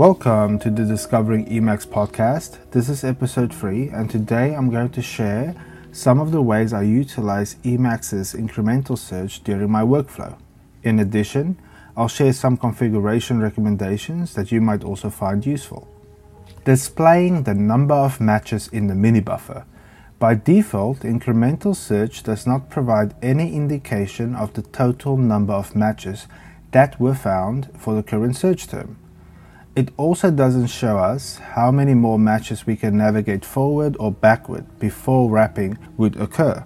Welcome to the Discovering Emacs podcast. This is episode 3, and today I'm going to share some of the ways I utilize Emacs's incremental search during my workflow. In addition, I'll share some configuration recommendations that you might also find useful. Displaying the number of matches in the mini buffer. By default, incremental search does not provide any indication of the total number of matches that were found for the current search term. It also doesn't show us how many more matches we can navigate forward or backward before wrapping would occur.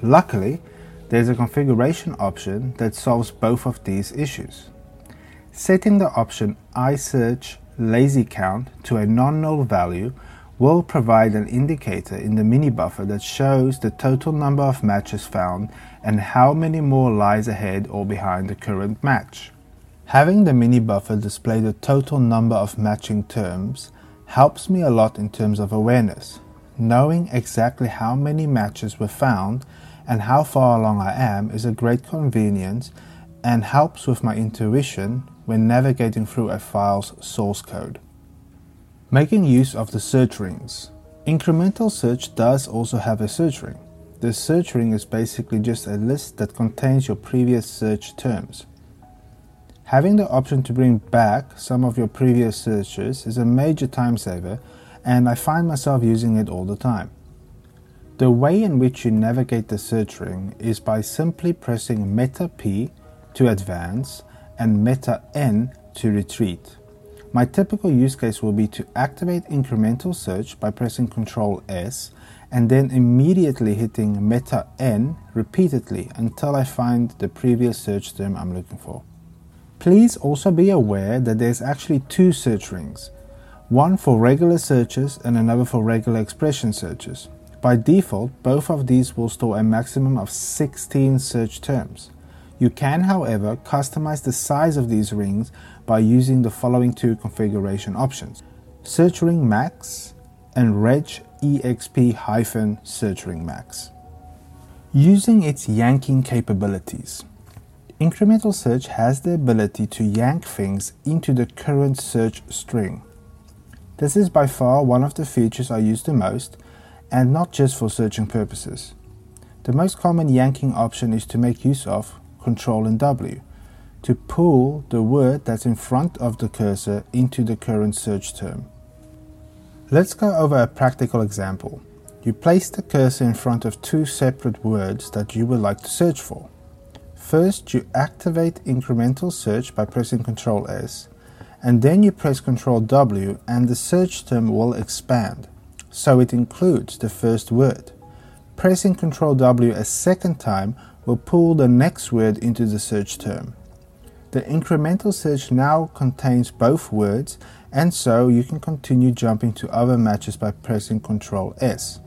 Luckily, there's a configuration option that solves both of these issues. Setting the option iSearch lazy count to a non-null value will provide an indicator in the mini buffer that shows the total number of matches found and how many more lies ahead or behind the current match. Having the mini buffer display the total number of matching terms helps me a lot in terms of awareness. Knowing exactly how many matches were found and how far along I am is a great convenience and helps with my intuition when navigating through a file's source code. Making use of the search rings. Incremental search does also have a search ring. The search ring is basically just a list that contains your previous search terms. Having the option to bring back some of your previous searches is a major time saver, and I find myself using it all the time. The way in which you navigate the search ring is by simply pressing Meta P to advance and Meta N to retreat. My typical use case will be to activate incremental search by pressing Ctrl S and then immediately hitting Meta N repeatedly until I find the previous search term I'm looking for. Please also be aware that there's actually two search rings, one for regular searches and another for regular expression searches. By default, both of these will store a maximum of 16 search terms. You can, however, customize the size of these rings by using the following two configuration options Search Ring Max and Reg EXP Search Ring Max. Using its yanking capabilities. Incremental search has the ability to yank things into the current search string. This is by far one of the features I use the most, and not just for searching purposes. The most common yanking option is to make use of Ctrl and W to pull the word that's in front of the cursor into the current search term. Let's go over a practical example. You place the cursor in front of two separate words that you would like to search for. First, you activate incremental search by pressing Ctrl S, and then you press Ctrl W, and the search term will expand, so it includes the first word. Pressing Ctrl W a second time will pull the next word into the search term. The incremental search now contains both words, and so you can continue jumping to other matches by pressing Ctrl S.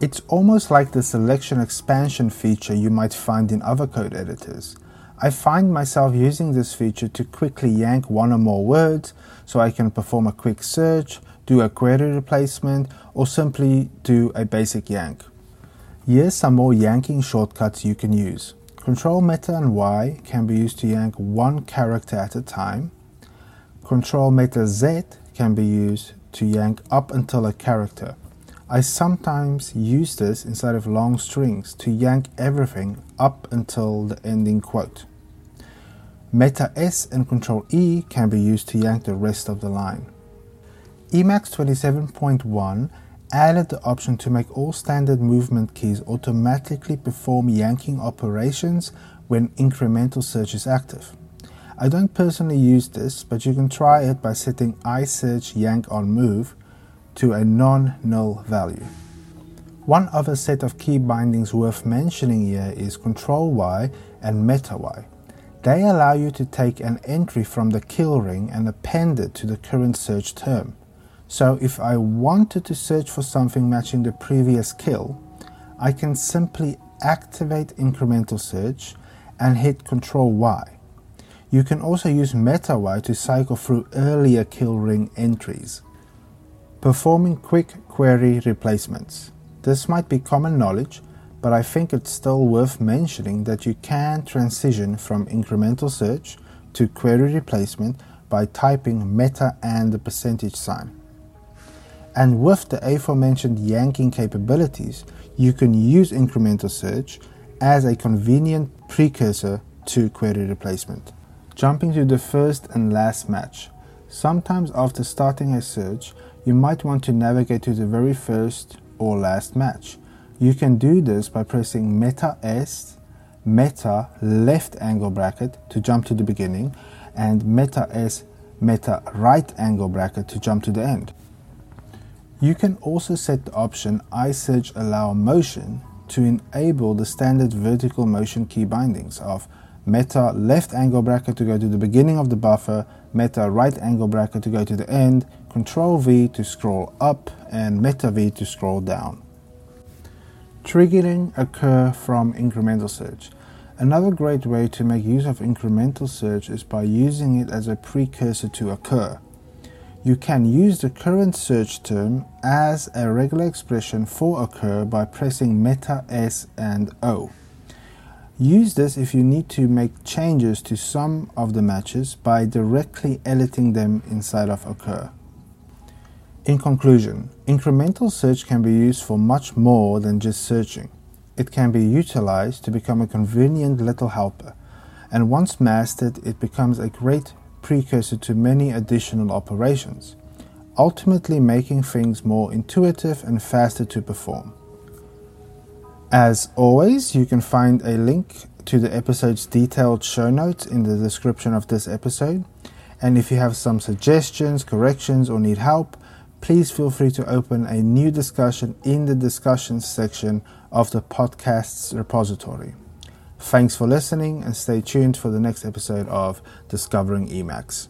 It's almost like the selection expansion feature you might find in other code editors. I find myself using this feature to quickly yank one or more words so I can perform a quick search, do a query replacement, or simply do a basic yank. Here's some more yanking shortcuts you can use. Control Meta and Y can be used to yank one character at a time. Control Meta Z can be used to yank up until a character. I sometimes use this instead of long strings to yank everything up until the ending quote. Meta S and Control E can be used to yank the rest of the line. Emacs 27.1 added the option to make all standard movement keys automatically perform yanking operations when incremental search is active. I don't personally use this, but you can try it by setting iSearch yank on move to a non-null value. One other set of key bindings worth mentioning here is Control Y and Meta Y. They allow you to take an entry from the kill ring and append it to the current search term. So if I wanted to search for something matching the previous kill, I can simply activate incremental search and hit Control Y. You can also use Meta Y to cycle through earlier kill ring entries. Performing quick query replacements. This might be common knowledge, but I think it's still worth mentioning that you can transition from incremental search to query replacement by typing meta and the percentage sign. And with the aforementioned yanking capabilities, you can use incremental search as a convenient precursor to query replacement. Jumping to the first and last match. Sometimes after starting a search, you might want to navigate to the very first or last match. You can do this by pressing Meta S, Meta left angle bracket to jump to the beginning, and Meta S, Meta right angle bracket to jump to the end. You can also set the option iSearch Allow Motion to enable the standard vertical motion key bindings of meta left angle bracket to go to the beginning of the buffer, meta right angle bracket to go to the end, control V to scroll up, and meta V to scroll down. Triggering occur from incremental search. Another great way to make use of incremental search is by using it as a precursor to occur you can use the current search term as a regular expression for occur by pressing meta S and O. Use this if you need to make changes to some of the matches by directly editing them inside of occur. In conclusion, incremental search can be used for much more than just searching. It can be utilized to become a convenient little helper, and once mastered, it becomes a great precursor to many additional operations, ultimately making things more intuitive and faster to perform. As always, you can find a link to the episode's detailed show notes in the description of this episode. And if you have some suggestions, corrections, or need help, please feel free to open a new discussion in the discussions section of the podcast's repository. Thanks for listening and stay tuned for the next episode of Discovering Emacs.